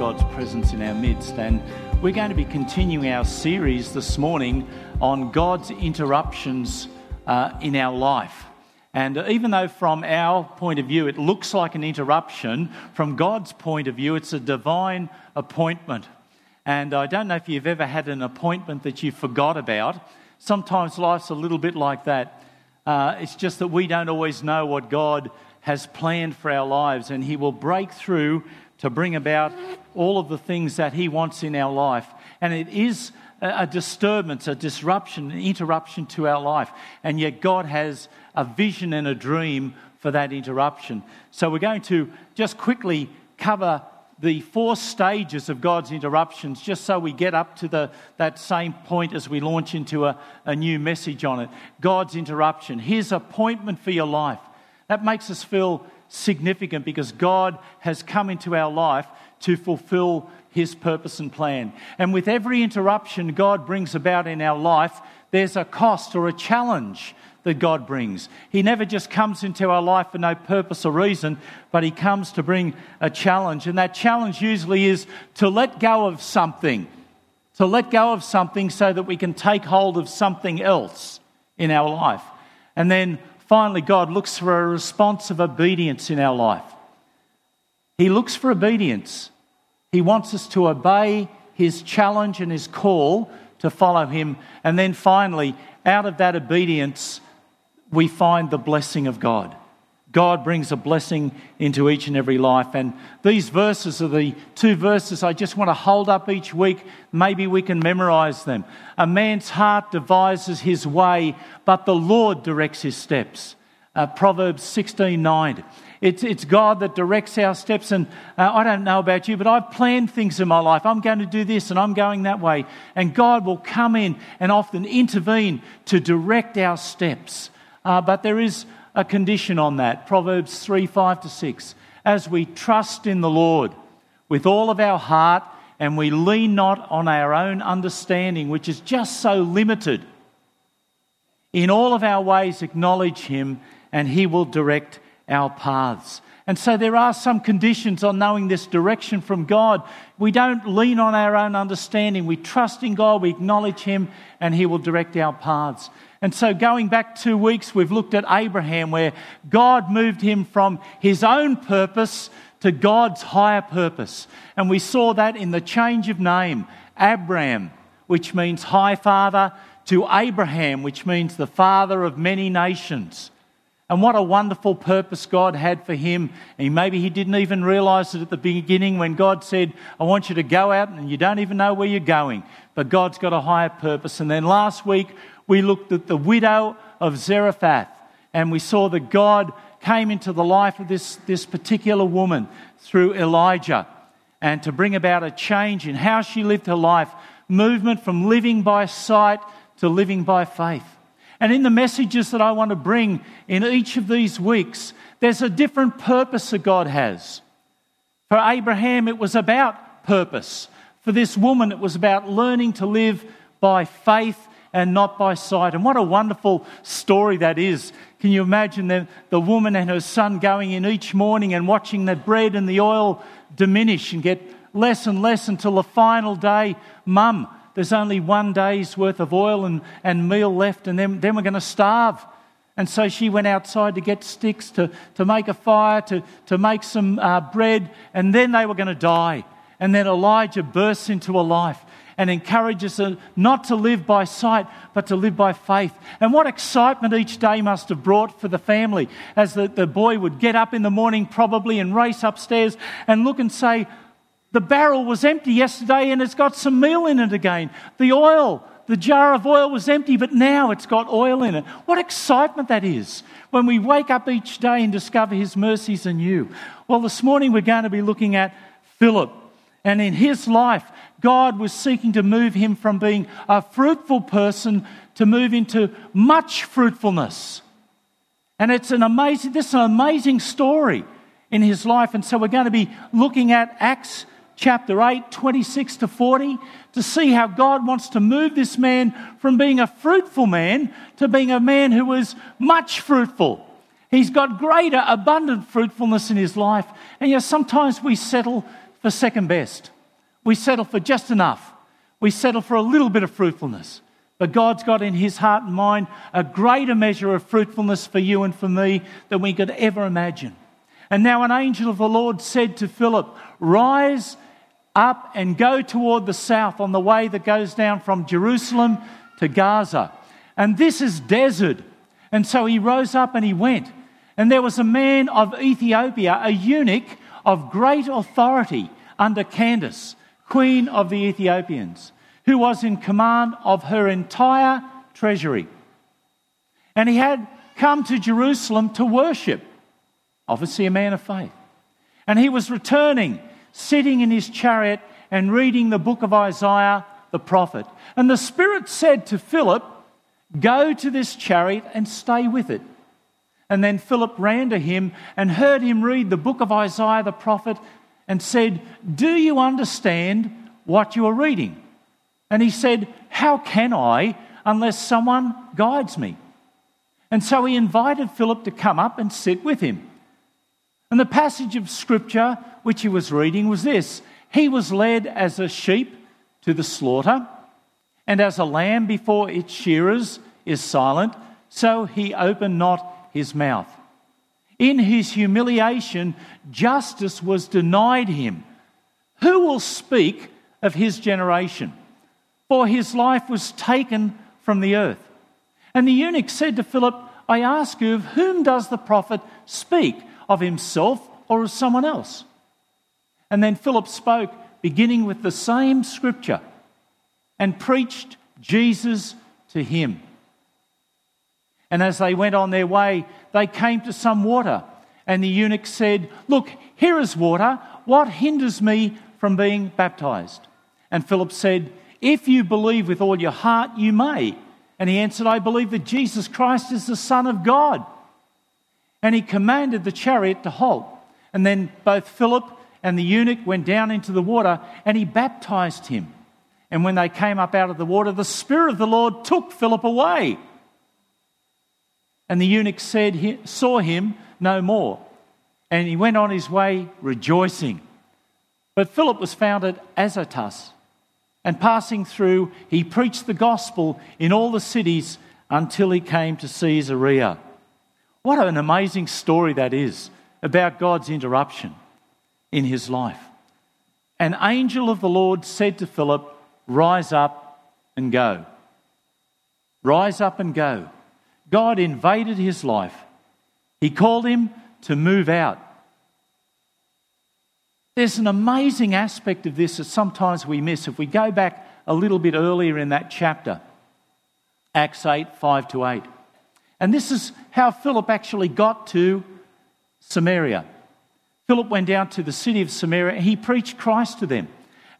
God's presence in our midst. And we're going to be continuing our series this morning on God's interruptions uh, in our life. And even though, from our point of view, it looks like an interruption, from God's point of view, it's a divine appointment. And I don't know if you've ever had an appointment that you forgot about. Sometimes life's a little bit like that. Uh, it's just that we don't always know what God has planned for our lives, and He will break through to bring about all of the things that He wants in our life. And it is a disturbance, a disruption, an interruption to our life. And yet, God has a vision and a dream for that interruption. So, we're going to just quickly cover the four stages of God's interruptions, just so we get up to the, that same point as we launch into a, a new message on it. God's interruption, His appointment for your life. That makes us feel significant because God has come into our life to fulfill His purpose and plan. And with every interruption God brings about in our life, there's a cost or a challenge that God brings. He never just comes into our life for no purpose or reason, but He comes to bring a challenge. And that challenge usually is to let go of something, to let go of something so that we can take hold of something else in our life. And then finally, God looks for a response of obedience in our life. He looks for obedience. He wants us to obey His challenge and His call to follow Him. And then finally, out of that obedience, we find the blessing of God. God brings a blessing into each and every life. And these verses are the two verses I just want to hold up each week. Maybe we can memorize them. A man's heart devises his way, but the Lord directs his steps. Uh, Proverbs 16 9. It's, it's God that directs our steps. And uh, I don't know about you, but I've planned things in my life. I'm going to do this and I'm going that way. And God will come in and often intervene to direct our steps. Uh, but there is a condition on that Proverbs 3 5 to 6. As we trust in the Lord with all of our heart and we lean not on our own understanding, which is just so limited, in all of our ways acknowledge Him and He will direct our paths. And so there are some conditions on knowing this direction from God. We don't lean on our own understanding. We trust in God, we acknowledge Him, and He will direct our paths. And so, going back two weeks, we've looked at Abraham, where God moved him from his own purpose to God's higher purpose. And we saw that in the change of name, Abram, which means high father, to Abraham, which means the father of many nations. And what a wonderful purpose God had for him. And maybe he didn't even realize it at the beginning when God said, I want you to go out and you don't even know where you're going. But God's got a higher purpose. And then last week we looked at the widow of Zarephath and we saw that God came into the life of this, this particular woman through Elijah and to bring about a change in how she lived her life, movement from living by sight to living by faith. And in the messages that I want to bring in each of these weeks, there's a different purpose that God has. For Abraham, it was about purpose. For this woman, it was about learning to live by faith and not by sight. And what a wonderful story that is. Can you imagine the, the woman and her son going in each morning and watching the bread and the oil diminish and get less and less until the final day? Mum, there's only one day's worth of oil and, and meal left, and then, then we're going to starve. And so she went outside to get sticks, to, to make a fire, to, to make some uh, bread, and then they were going to die. And then Elijah bursts into a life and encourages us not to live by sight, but to live by faith. And what excitement each day must have brought for the family as the, the boy would get up in the morning probably and race upstairs and look and say, The barrel was empty yesterday and it's got some meal in it again. The oil, the jar of oil was empty, but now it's got oil in it. What excitement that is when we wake up each day and discover His mercies anew. Well, this morning we're going to be looking at Philip. And in his life, God was seeking to move him from being a fruitful person to move into much fruitfulness. And it's an amazing, this is an amazing story in his life. And so we're going to be looking at Acts chapter 8, 26 to 40, to see how God wants to move this man from being a fruitful man to being a man who is much fruitful. He's got greater, abundant fruitfulness in his life. And yet sometimes we settle for second best. We settle for just enough. We settle for a little bit of fruitfulness. But God's got in his heart and mind a greater measure of fruitfulness for you and for me than we could ever imagine. And now an angel of the Lord said to Philip, Rise up and go toward the south on the way that goes down from Jerusalem to Gaza. And this is desert. And so he rose up and he went. And there was a man of Ethiopia, a eunuch of great authority under Candace, queen of the Ethiopians, who was in command of her entire treasury. And he had come to Jerusalem to worship, obviously a man of faith. And he was returning sitting in his chariot and reading the book of Isaiah the prophet. And the Spirit said to Philip, Go to this chariot and stay with it. And then Philip ran to him and heard him read the book of Isaiah the prophet and said, Do you understand what you are reading? And he said, How can I unless someone guides me? And so he invited Philip to come up and sit with him. And the passage of scripture which he was reading was this He was led as a sheep to the slaughter, and as a lamb before its shearers is silent, so he opened not his mouth. In his humiliation, justice was denied him. Who will speak of his generation? For his life was taken from the earth. And the eunuch said to Philip, I ask you, of whom does the prophet speak? of himself or of someone else. And then Philip spoke, beginning with the same scripture, and preached Jesus to him. And as they went on their way, they came to some water. And the eunuch said, Look, here is water. What hinders me from being baptized? And Philip said, If you believe with all your heart, you may. And he answered, I believe that Jesus Christ is the Son of God. And he commanded the chariot to halt. And then both Philip and the eunuch went down into the water and he baptized him. And when they came up out of the water, the Spirit of the Lord took Philip away. And the eunuch said, saw him no more. And he went on his way rejoicing. But Philip was found at Azotus. And passing through, he preached the gospel in all the cities until he came to Caesarea. What an amazing story that is about God's interruption in his life. An angel of the Lord said to Philip, Rise up and go. Rise up and go. God invaded his life. He called him to move out. There's an amazing aspect of this that sometimes we miss. If we go back a little bit earlier in that chapter, Acts 8 5 to 8. And this is how Philip actually got to Samaria. Philip went down to the city of Samaria. And he preached Christ to them.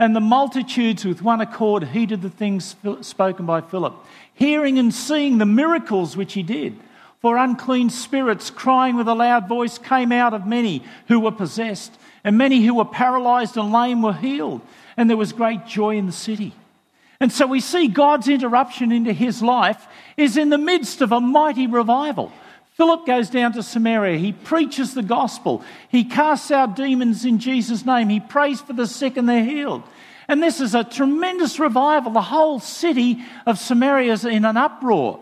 And the multitudes with one accord heeded the things spoken by Philip, hearing and seeing the miracles which he did. For unclean spirits, crying with a loud voice, came out of many who were possessed, and many who were paralyzed and lame were healed. And there was great joy in the city. And so we see God's interruption into his life is in the midst of a mighty revival. Philip goes down to Samaria. He preaches the gospel. He casts out demons in Jesus' name. He prays for the sick and they're healed. And this is a tremendous revival. The whole city of Samaria is in an uproar.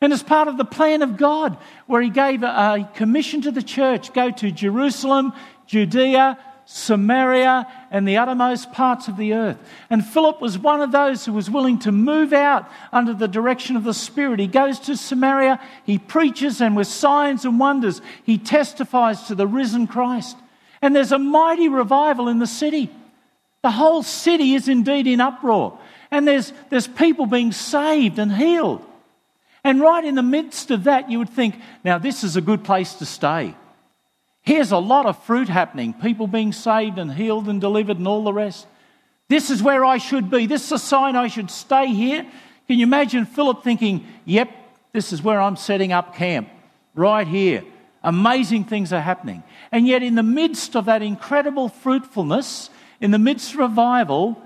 And as part of the plan of God, where He gave a commission to the church go to Jerusalem, Judea, Samaria, and the uttermost parts of the earth. And Philip was one of those who was willing to move out under the direction of the Spirit. He goes to Samaria, he preaches, and with signs and wonders, he testifies to the risen Christ. And there's a mighty revival in the city. The whole city is indeed in uproar. And there's, there's people being saved and healed. And right in the midst of that, you would think, now this is a good place to stay. Here's a lot of fruit happening people being saved and healed and delivered and all the rest. This is where I should be. This is a sign I should stay here. Can you imagine Philip thinking, yep, this is where I'm setting up camp, right here. Amazing things are happening. And yet, in the midst of that incredible fruitfulness, in the midst of revival,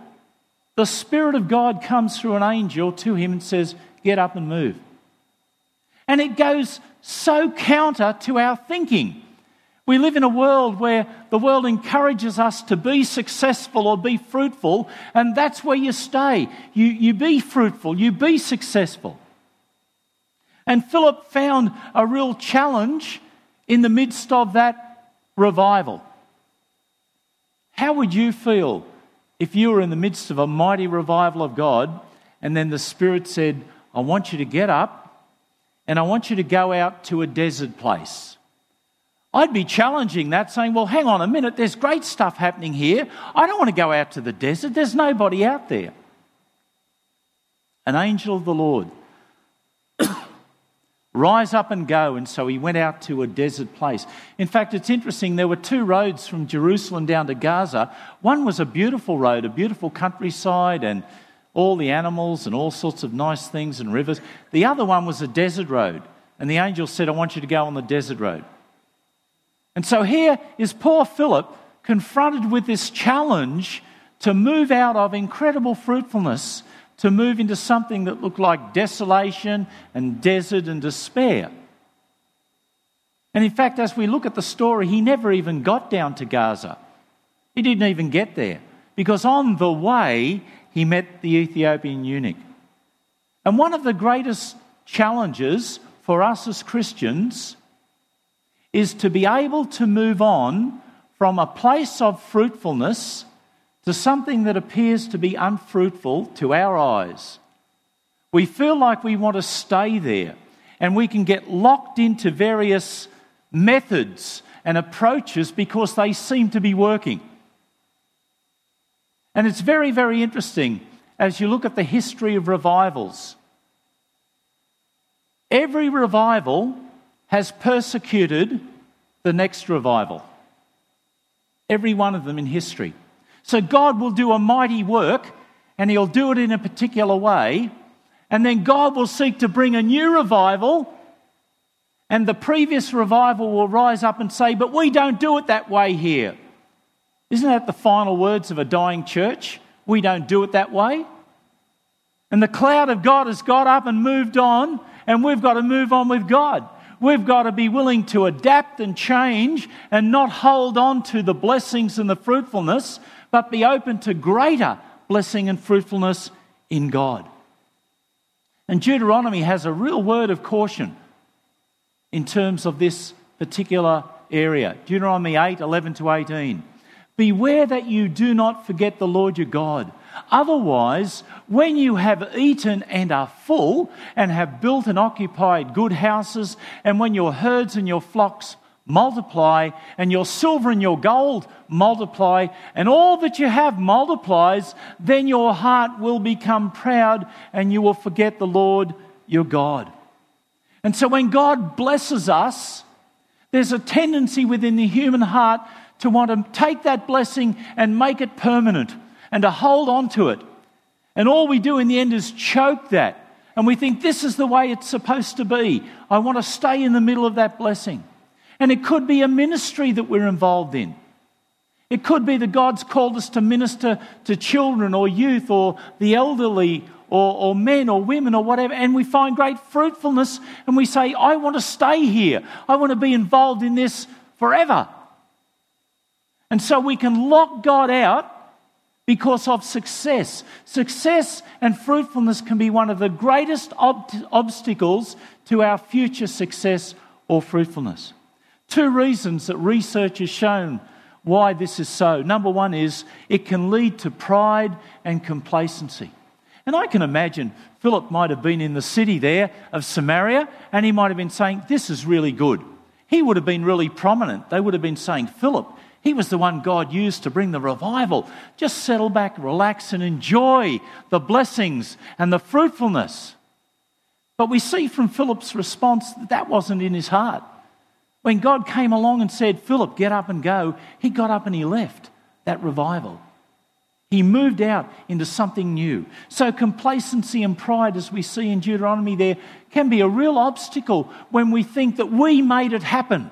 the Spirit of God comes through an angel to him and says, Get up and move. And it goes so counter to our thinking. We live in a world where the world encourages us to be successful or be fruitful, and that's where you stay. You, you be fruitful, you be successful. And Philip found a real challenge in the midst of that revival. How would you feel if you were in the midst of a mighty revival of God and then the Spirit said, I want you to get up and I want you to go out to a desert place? I'd be challenging that, saying, Well, hang on a minute, there's great stuff happening here. I don't want to go out to the desert, there's nobody out there. An angel of the Lord Rise up and go. And so he went out to a desert place. In fact, it's interesting, there were two roads from Jerusalem down to Gaza. One was a beautiful road, a beautiful countryside, and all the animals and all sorts of nice things and rivers. The other one was a desert road. And the angel said, I want you to go on the desert road. And so here is poor Philip confronted with this challenge to move out of incredible fruitfulness to move into something that looked like desolation and desert and despair. And in fact, as we look at the story, he never even got down to Gaza. He didn't even get there because on the way he met the Ethiopian eunuch. And one of the greatest challenges for us as Christians is to be able to move on from a place of fruitfulness to something that appears to be unfruitful to our eyes. We feel like we want to stay there, and we can get locked into various methods and approaches because they seem to be working. And it's very, very interesting as you look at the history of revivals. Every revival has persecuted the next revival. Every one of them in history. So God will do a mighty work and He'll do it in a particular way. And then God will seek to bring a new revival. And the previous revival will rise up and say, But we don't do it that way here. Isn't that the final words of a dying church? We don't do it that way. And the cloud of God has got up and moved on, and we've got to move on with God. We've got to be willing to adapt and change and not hold on to the blessings and the fruitfulness, but be open to greater blessing and fruitfulness in God. And Deuteronomy has a real word of caution in terms of this particular area. Deuteronomy 8 11 to 18. Beware that you do not forget the Lord your God. Otherwise, when you have eaten and are full, and have built and occupied good houses, and when your herds and your flocks multiply, and your silver and your gold multiply, and all that you have multiplies, then your heart will become proud and you will forget the Lord your God. And so when God blesses us, there's a tendency within the human heart to want to take that blessing and make it permanent and to hold on to it. And all we do in the end is choke that. And we think this is the way it's supposed to be. I want to stay in the middle of that blessing. And it could be a ministry that we're involved in. It could be that God's called us to minister to children or youth or the elderly or, or, men or women or whatever, and we find great fruitfulness and we say, I want to stay here. I want to be involved in this forever. And so we can lock God out because of success. Success and fruitfulness can be one of the greatest ob- obstacles to our future success or fruitfulness. Two reasons that research has shown why this is so. Number one is it can lead to pride and complacency. And I can imagine Philip might have been in the city there of Samaria and he might have been saying, This is really good. He would have been really prominent. They would have been saying, Philip, he was the one God used to bring the revival. Just settle back, relax, and enjoy the blessings and the fruitfulness. But we see from Philip's response that that wasn't in his heart. When God came along and said, Philip, get up and go, he got up and he left that revival. He moved out into something new. So, complacency and pride, as we see in Deuteronomy, there can be a real obstacle when we think that we made it happen.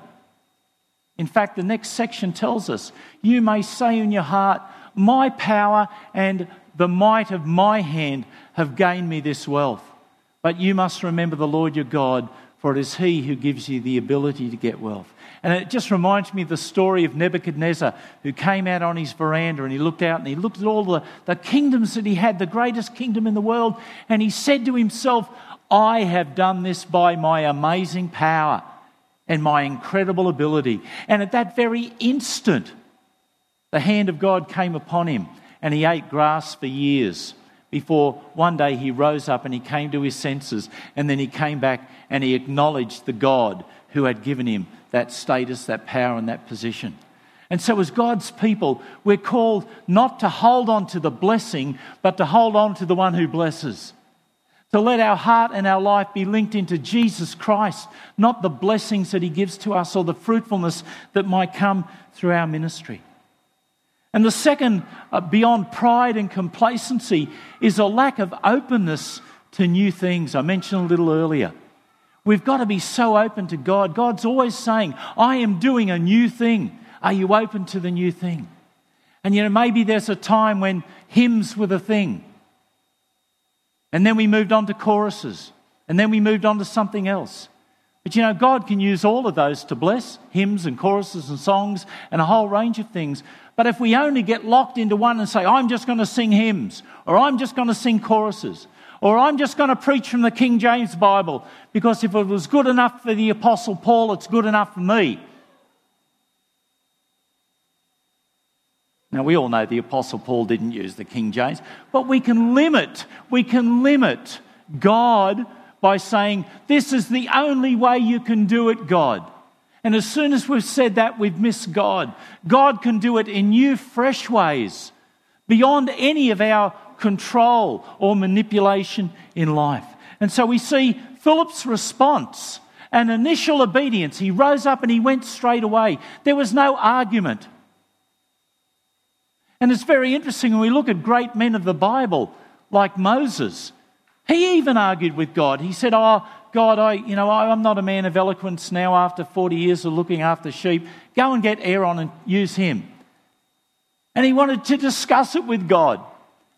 In fact, the next section tells us you may say in your heart, My power and the might of my hand have gained me this wealth. But you must remember the Lord your God for it is He who gives you the ability to get wealth. And it just reminds me of the story of Nebuchadnezzar, who came out on his veranda and he looked out and he looked at all the, the kingdoms that he had, the greatest kingdom in the world, and he said to himself, I have done this by my amazing power and my incredible ability. And at that very instant, the hand of God came upon him and he ate grass for years before one day he rose up and he came to his senses and then he came back and he acknowledged the God who had given him that status, that power, and that position. And so, as God's people, we're called not to hold on to the blessing, but to hold on to the one who blesses. To let our heart and our life be linked into Jesus Christ, not the blessings that He gives to us or the fruitfulness that might come through our ministry. And the second, uh, beyond pride and complacency, is a lack of openness to new things. I mentioned a little earlier. We've got to be so open to God. God's always saying, I am doing a new thing. Are you open to the new thing? And you know, maybe there's a time when hymns were the thing. And then we moved on to choruses. And then we moved on to something else. But you know, God can use all of those to bless hymns and choruses and songs and a whole range of things. But if we only get locked into one and say, I'm just going to sing hymns, or I'm just going to sing choruses, or I'm just going to preach from the King James Bible because if it was good enough for the Apostle Paul, it's good enough for me. Now, we all know the Apostle Paul didn't use the King James, but we can limit, we can limit God by saying, This is the only way you can do it, God. And as soon as we've said that, we've missed God. God can do it in new, fresh ways beyond any of our control or manipulation in life. And so we see Philip's response, an initial obedience. He rose up and he went straight away. There was no argument. And it's very interesting when we look at great men of the Bible, like Moses. He even argued with God. He said, Oh, God, I, you know, I'm not a man of eloquence now after 40 years of looking after sheep. Go and get Aaron and use him. And he wanted to discuss it with God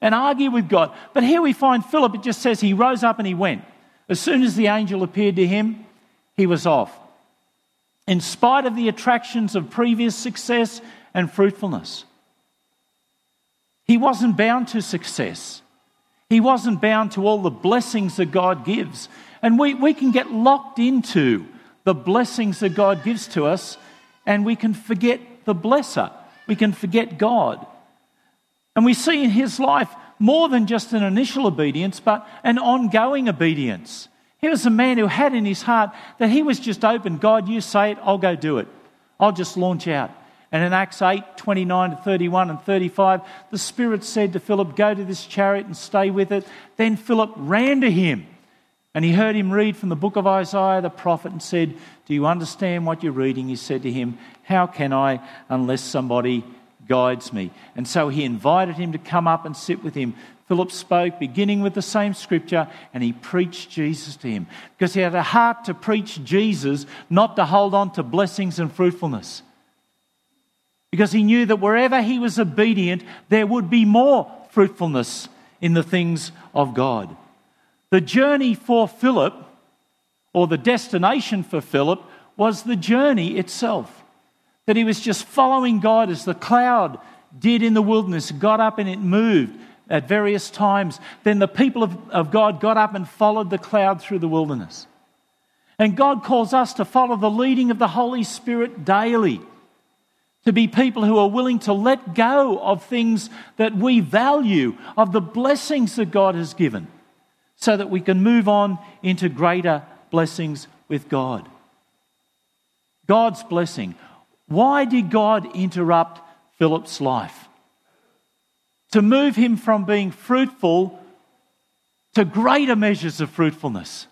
and argue with God. But here we find Philip, it just says he rose up and he went. As soon as the angel appeared to him, he was off. In spite of the attractions of previous success and fruitfulness, he wasn't bound to success. He wasn't bound to all the blessings that God gives. And we, we can get locked into the blessings that God gives to us, and we can forget the blesser. We can forget God. And we see in his life more than just an initial obedience, but an ongoing obedience. He was a man who had in his heart that he was just open. God, you say it, I'll go do it. I'll just launch out. And in Acts 8 29 to 31 and 35, the Spirit said to Philip, Go to this chariot and stay with it. Then Philip ran to him and he heard him read from the book of Isaiah the prophet and said, Do you understand what you're reading? He said to him, How can I unless somebody guides me. And so he invited him to come up and sit with him. Philip spoke, beginning with the same scripture, and he preached Jesus to him because he had a heart to preach Jesus, not to hold on to blessings and fruitfulness. Because he knew that wherever he was obedient, there would be more fruitfulness in the things of God. The journey for Philip, or the destination for Philip, was the journey itself that he was just following God as the cloud did in the wilderness, got up and it moved at various times. Then the people of, of God got up and followed the cloud through the wilderness. And God calls us to follow the leading of the Holy Spirit daily, to be people who are willing to let go of things that we value, of the blessings that God has given, so that we can move on into greater blessings with God. God's blessing. Why did God interrupt Philip's life? To move him from being fruitful to greater measures of fruitfulness.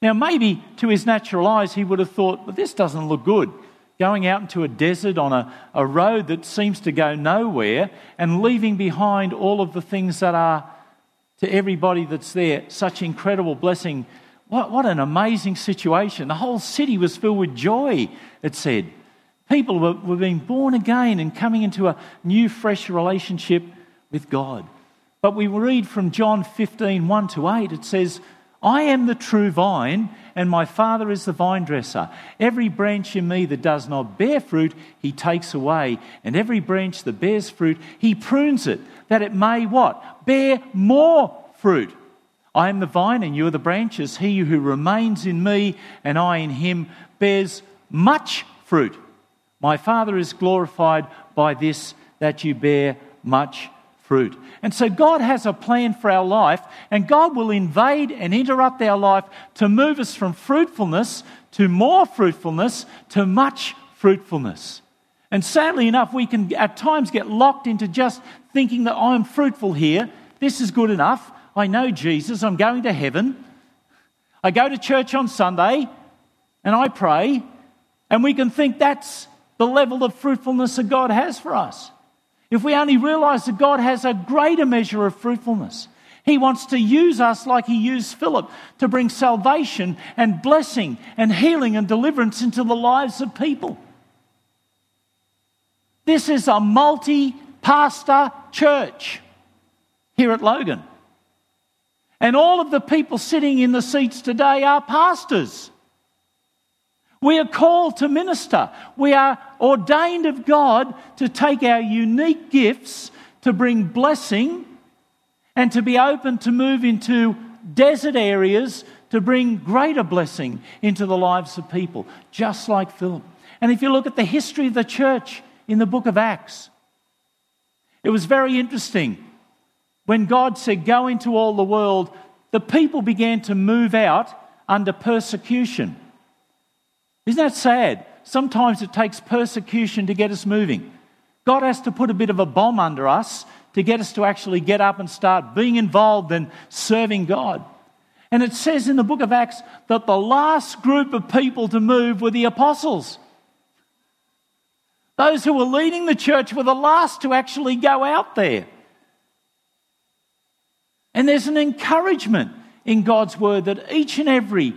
Now, maybe to his natural eyes, he would have thought, but this doesn't look good. Going out into a desert on a, a road that seems to go nowhere and leaving behind all of the things that are, to everybody that's there, such incredible blessing. What, what an amazing situation. The whole city was filled with joy, it said. People were, were being born again and coming into a new, fresh relationship with God. But we read from John 15, 1 to 8, it says, I am the true vine, and my Father is the vine dresser. Every branch in me that does not bear fruit, he takes away, and every branch that bears fruit, he prunes it, that it may what? Bear more fruit. I am the vine, and you are the branches. He who remains in me, and I in him, bears much fruit. My Father is glorified by this, that you bear much fruit. And so God has a plan for our life, and God will invade and interrupt our life to move us from fruitfulness to more fruitfulness to much fruitfulness. And sadly enough, we can at times get locked into just thinking that I'm fruitful here. This is good enough. I know Jesus. I'm going to heaven. I go to church on Sunday and I pray. And we can think that's the level of fruitfulness that God has for us. If we only realize that God has a greater measure of fruitfulness, He wants to use us like He used Philip to bring salvation and blessing and healing and deliverance into the lives of people. This is a multi pastor church here at Logan. And all of the people sitting in the seats today are pastors. We are called to minister. We are ordained of God to take our unique gifts to bring blessing and to be open to move into desert areas to bring greater blessing into the lives of people, just like Philip. And if you look at the history of the church in the book of Acts, it was very interesting. When God said, Go into all the world, the people began to move out under persecution. Isn't that sad? Sometimes it takes persecution to get us moving. God has to put a bit of a bomb under us to get us to actually get up and start being involved and serving God. And it says in the book of Acts that the last group of people to move were the apostles. Those who were leading the church were the last to actually go out there. And there's an encouragement in God's word that each and every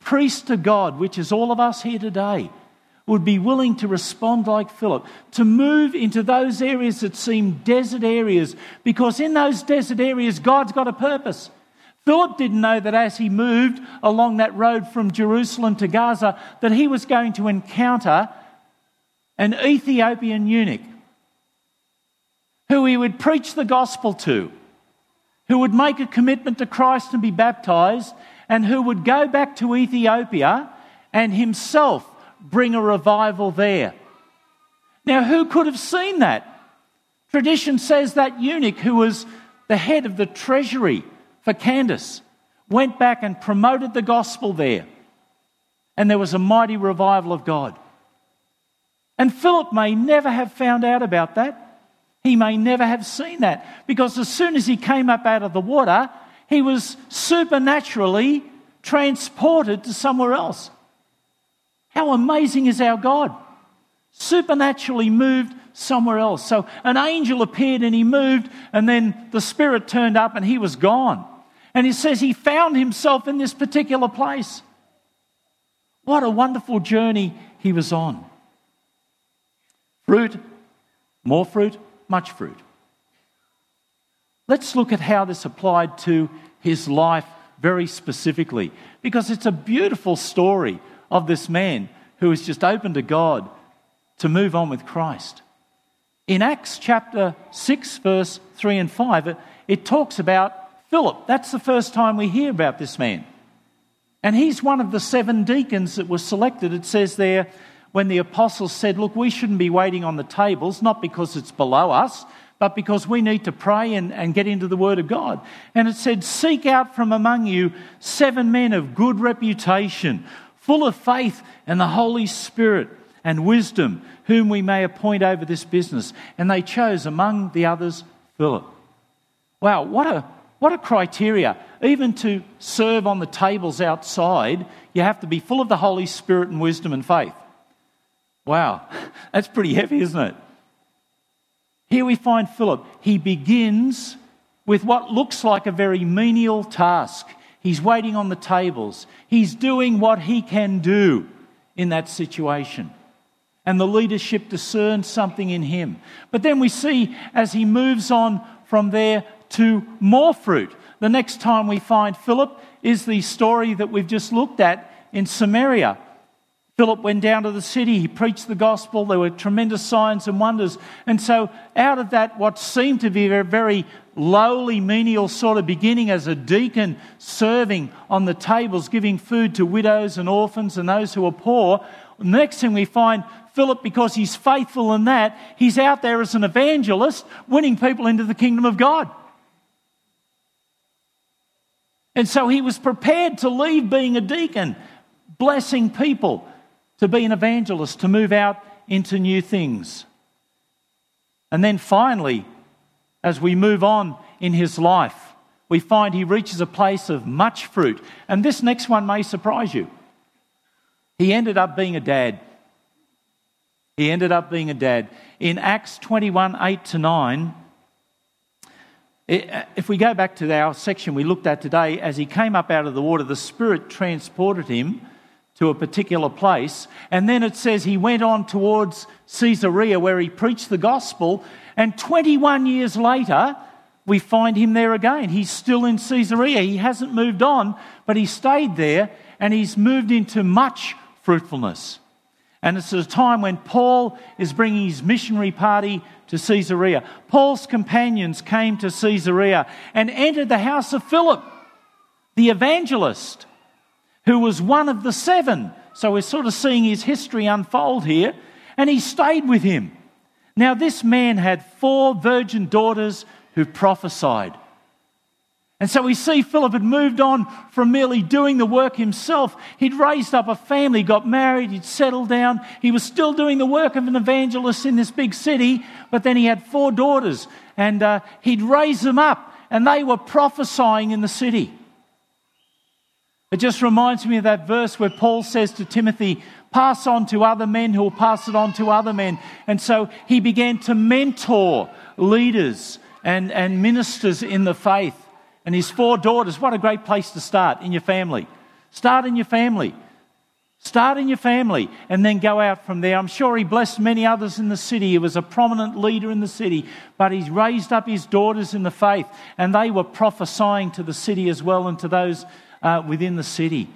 priest to God, which is all of us here today, would be willing to respond like Philip, to move into those areas that seem desert areas, because in those desert areas, God's got a purpose. Philip didn't know that as he moved along that road from Jerusalem to Gaza, that he was going to encounter an Ethiopian eunuch who he would preach the gospel to, who would make a commitment to Christ and be baptized, and who would go back to Ethiopia and himself bring a revival there. Now, who could have seen that? Tradition says that eunuch, who was the head of the treasury for Candace, went back and promoted the gospel there. And there was a mighty revival of God. And Philip may never have found out about that. He may never have seen that because as soon as he came up out of the water, he was supernaturally transported to somewhere else. How amazing is our God? Supernaturally moved somewhere else. So an angel appeared and he moved, and then the Spirit turned up and he was gone. And he says he found himself in this particular place. What a wonderful journey he was on. Fruit, more fruit, much fruit. Let's look at how this applied to his life very specifically because it's a beautiful story of this man who is just open to God to move on with Christ. In Acts chapter 6, verse 3 and 5, it, talks about Philip. That's the first time we hear about this man. And he's one of the seven deacons that were selected. It says there, when the apostles said, Look, we shouldn't be waiting on the tables, not because it's below us, but because we need to pray and, and get into the Word of God. And it said, Seek out from among you seven men of good reputation, full of faith and the Holy Spirit and wisdom, whom we may appoint over this business. And they chose among the others Philip. Wow, what a, what a criteria. Even to serve on the tables outside, you have to be full of the Holy Spirit and wisdom and faith. Wow, that's pretty heavy, isn't it? Here we find Philip. He begins with what looks like a very menial task. He's waiting on the tables. He's doing what he can do in that situation. And the leadership discerns something in him. But then we see as he moves on from there to more fruit. the next time we find Philip is the story that we've just looked at in Samaria. Philip went down to the city, he preached the gospel, there were tremendous signs and wonders. And so, out of that, what seemed to be a very lowly, menial sort of beginning as a deacon serving on the tables, giving food to widows and orphans and those who are poor, next thing we find Philip, because he's faithful in that, he's out there as an evangelist, winning people into the kingdom of God. And so he was prepared to leave being a deacon, blessing people, to be an evangelist, to move out into new things. And then finally, as we move on in his life, we find he reaches a place of much fruit. And this next one may surprise you. He ended up being a dad. He ended up being a dad. In Acts 21 8 to 9, uh, if we go back to our section we looked at today, as he came up out of the water, the Spirit transported him to a particular place. And then it says he went on towards Caesarea where he preached the gospel. And 21 years later, we find him there again. He's still in Caesarea. He hasn't moved on, but he stayed there and he's moved into much fruitfulness. And it's at a time when Paul is bringing his missionary party to Caesarea. Paul's companions came to Caesarea and entered the house of Philip, the evangelist who was one of the seven. So we're sort of seeing his history unfold here. And he stayed with him. Now, this man had four virgin daughters who prophesied. And so we see Philip had moved on from merely doing the work himself. He'd raised up a family, got married, he'd settled down. He was still doing the work of an evangelist in this big city, but then he had four daughters and uh, he'd raised them up and they were prophesying in the city. It just reminds me of that verse where Paul says to Timothy, Pass on to other men who will pass it on to other men. And so he began to mentor leaders and, and ministers in the faith. And his four daughters, what a great place to start in your family. Start in your family. Start in your family and then go out from there. I'm sure he blessed many others in the city. He was a prominent leader in the city, but he's raised up his daughters in the faith, and they were prophesying to the city as well and to those uh, within the city.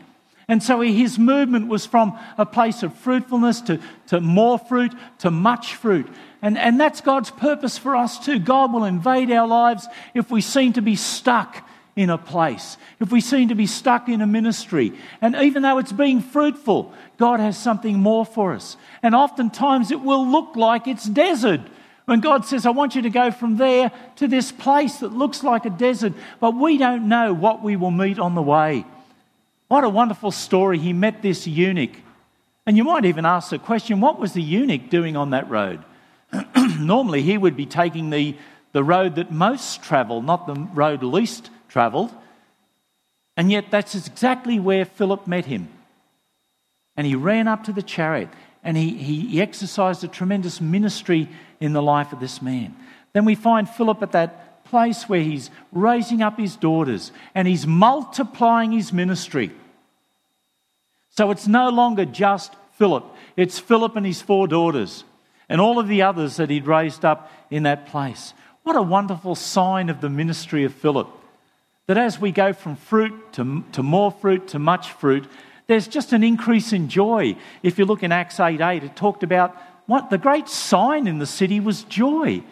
And so his movement was from a place of fruitfulness to, to more fruit to much fruit. And, and that's God's purpose for us too. God will invade our lives if we seem to be stuck in a place, if we seem to be stuck in a ministry. And even though it's being fruitful, God has something more for us. And oftentimes it will look like it's desert. When God says, I want you to go from there to this place that looks like a desert, but we don't know what we will meet on the way. What a wonderful story. He met this eunuch. And you might even ask the question what was the eunuch doing on that road? Normally, he would be taking the, the road that most travel, not the road least travelled. And yet, that's exactly where Philip met him. And he ran up to the chariot and he, he, he exercised a tremendous ministry in the life of this man. Then we find Philip at that place where he's raising up his daughters and he's multiplying his ministry. So it's no longer just Philip, it's Philip and his four daughters and all of the others that he'd raised up in that place. What a wonderful sign of the ministry of Philip. That as we go from fruit to, to more fruit to much fruit, there's just an increase in joy. If you look in Acts 8 8, it talked about what the great sign in the city was joy.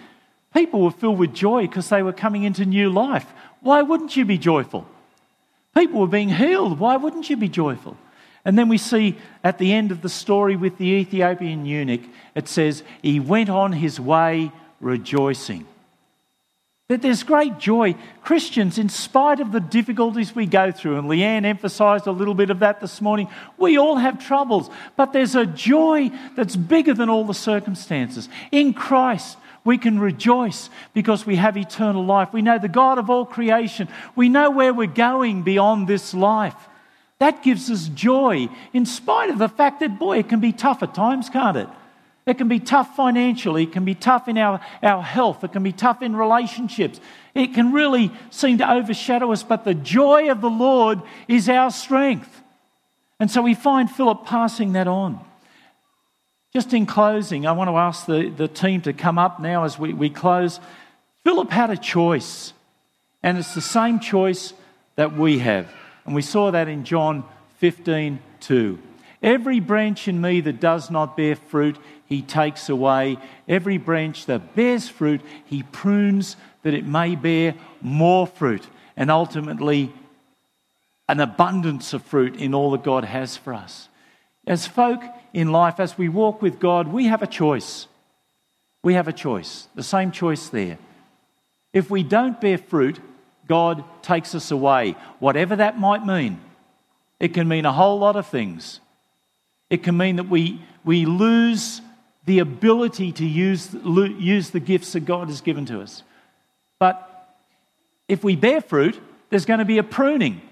People were filled with joy because they were coming into new life. Why wouldn't you be joyful? People were being healed. Why wouldn't you be joyful? And then we see at the end of the story with the Ethiopian eunuch, it says, He went on his way rejoicing. That there's great joy. Christians, in spite of the difficulties we go through, and Leanne emphasized a little bit of that this morning, we all have troubles, but there's a joy that's bigger than all the circumstances. In Christ, we can rejoice because we have eternal life. We know the God of all creation. We know where we're going beyond this life. That gives us joy, in spite of the fact that, boy, it can be tough at times, can't it? It can be tough financially. It can be tough in our, our health. It can be tough in relationships. It can really seem to overshadow us, but the joy of the Lord is our strength. And so we find Philip passing that on. Just in closing, I want to ask the, the team to come up now as we, we close. Philip had a choice. And it's the same choice that we have. And we saw that in John 15 2. Every branch in me that does not bear fruit, he takes away. Every branch that bears fruit, he prunes that it may bear more fruit. And ultimately, an abundance of fruit in all that God has for us. As folk in life, as we walk with God, we have a choice. We have a choice, the same choice there. If we don't bear fruit, God takes us away, whatever that might mean. It can mean a whole lot of things. It can mean that we, we lose the ability to use, use the gifts that God has given to us. But if we bear fruit, there's going to be a pruning.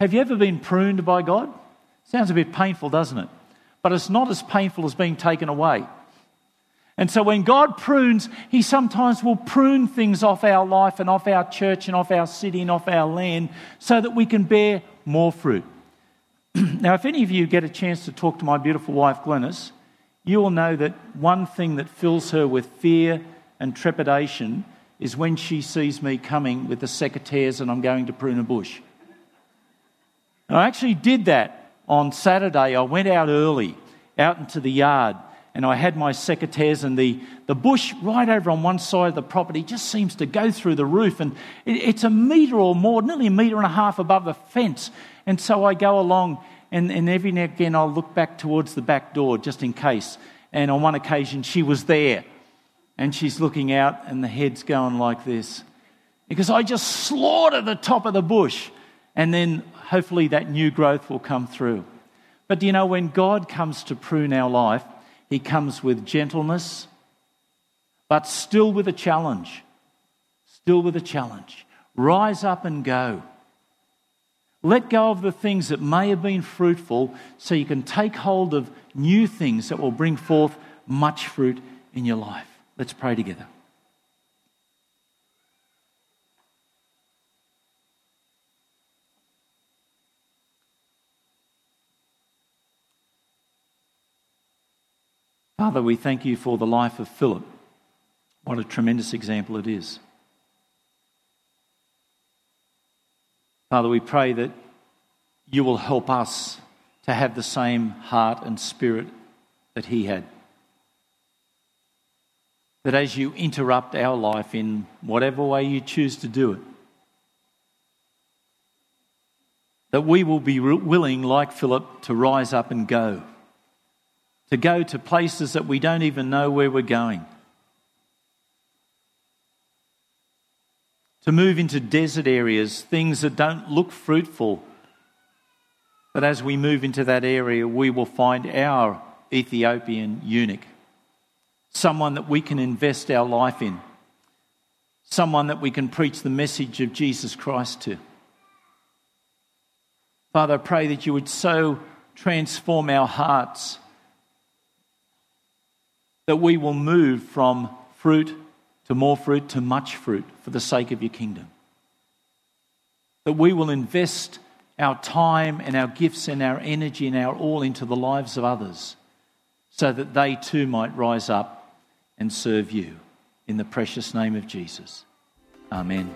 Have you ever been pruned by God? Sounds a bit painful, doesn't it? But it's not as painful as being taken away. And so when God prunes, He sometimes will prune things off our life and off our church and off our city and off our land so that we can bear more fruit. now, if any of you get a chance to talk to my beautiful wife, Glennis, you will know that one thing that fills her with fear and trepidation is when she sees me coming with the secateurs and I'm going to prune a bush. And I actually did that on Saturday. I went out early, out into the yard, and I had my secateurs, and the, the bush right over on one side of the property just seems to go through the roof, and it, it's a metre or more, nearly a metre and a half above the fence. And so I go along, and, and every now and again I'll look back towards the back door just in case. And on one occasion, she was there, and she's looking out, and the head's going like this. Because I just slaughtered the top of the bush, and then hopefully that new growth will come through. But you know, when God comes to prune our life, he comes with gentleness, but still with a challenge. Still with a challenge. Rise up and go. Let go of the things that may have been fruitful so you can take hold of new things that will bring forth much fruit in your life. Let's pray together. Father, we thank you for the life of Philip. What a tremendous example it is. Father, we pray that you will help us to have the same heart and spirit that he had. That as you interrupt our life in whatever way you choose to do it, that we will be willing, like Philip, to rise up and go to go to places that we don't even know where we're going, to move into desert areas, things that don't look fruitful. But as we move into that area, we will find our Ethiopian eunuch, someone that we can invest our life in, someone that we can preach the message of Jesus Christ to. Father, I pray that you would so transform our hearts that we will move from fruit to more fruit to much fruit for the sake of your kingdom. That we will invest our time and our gifts and our energy and our all into the lives of others so that they too might rise up and serve you. In the precious name of Jesus. Amen.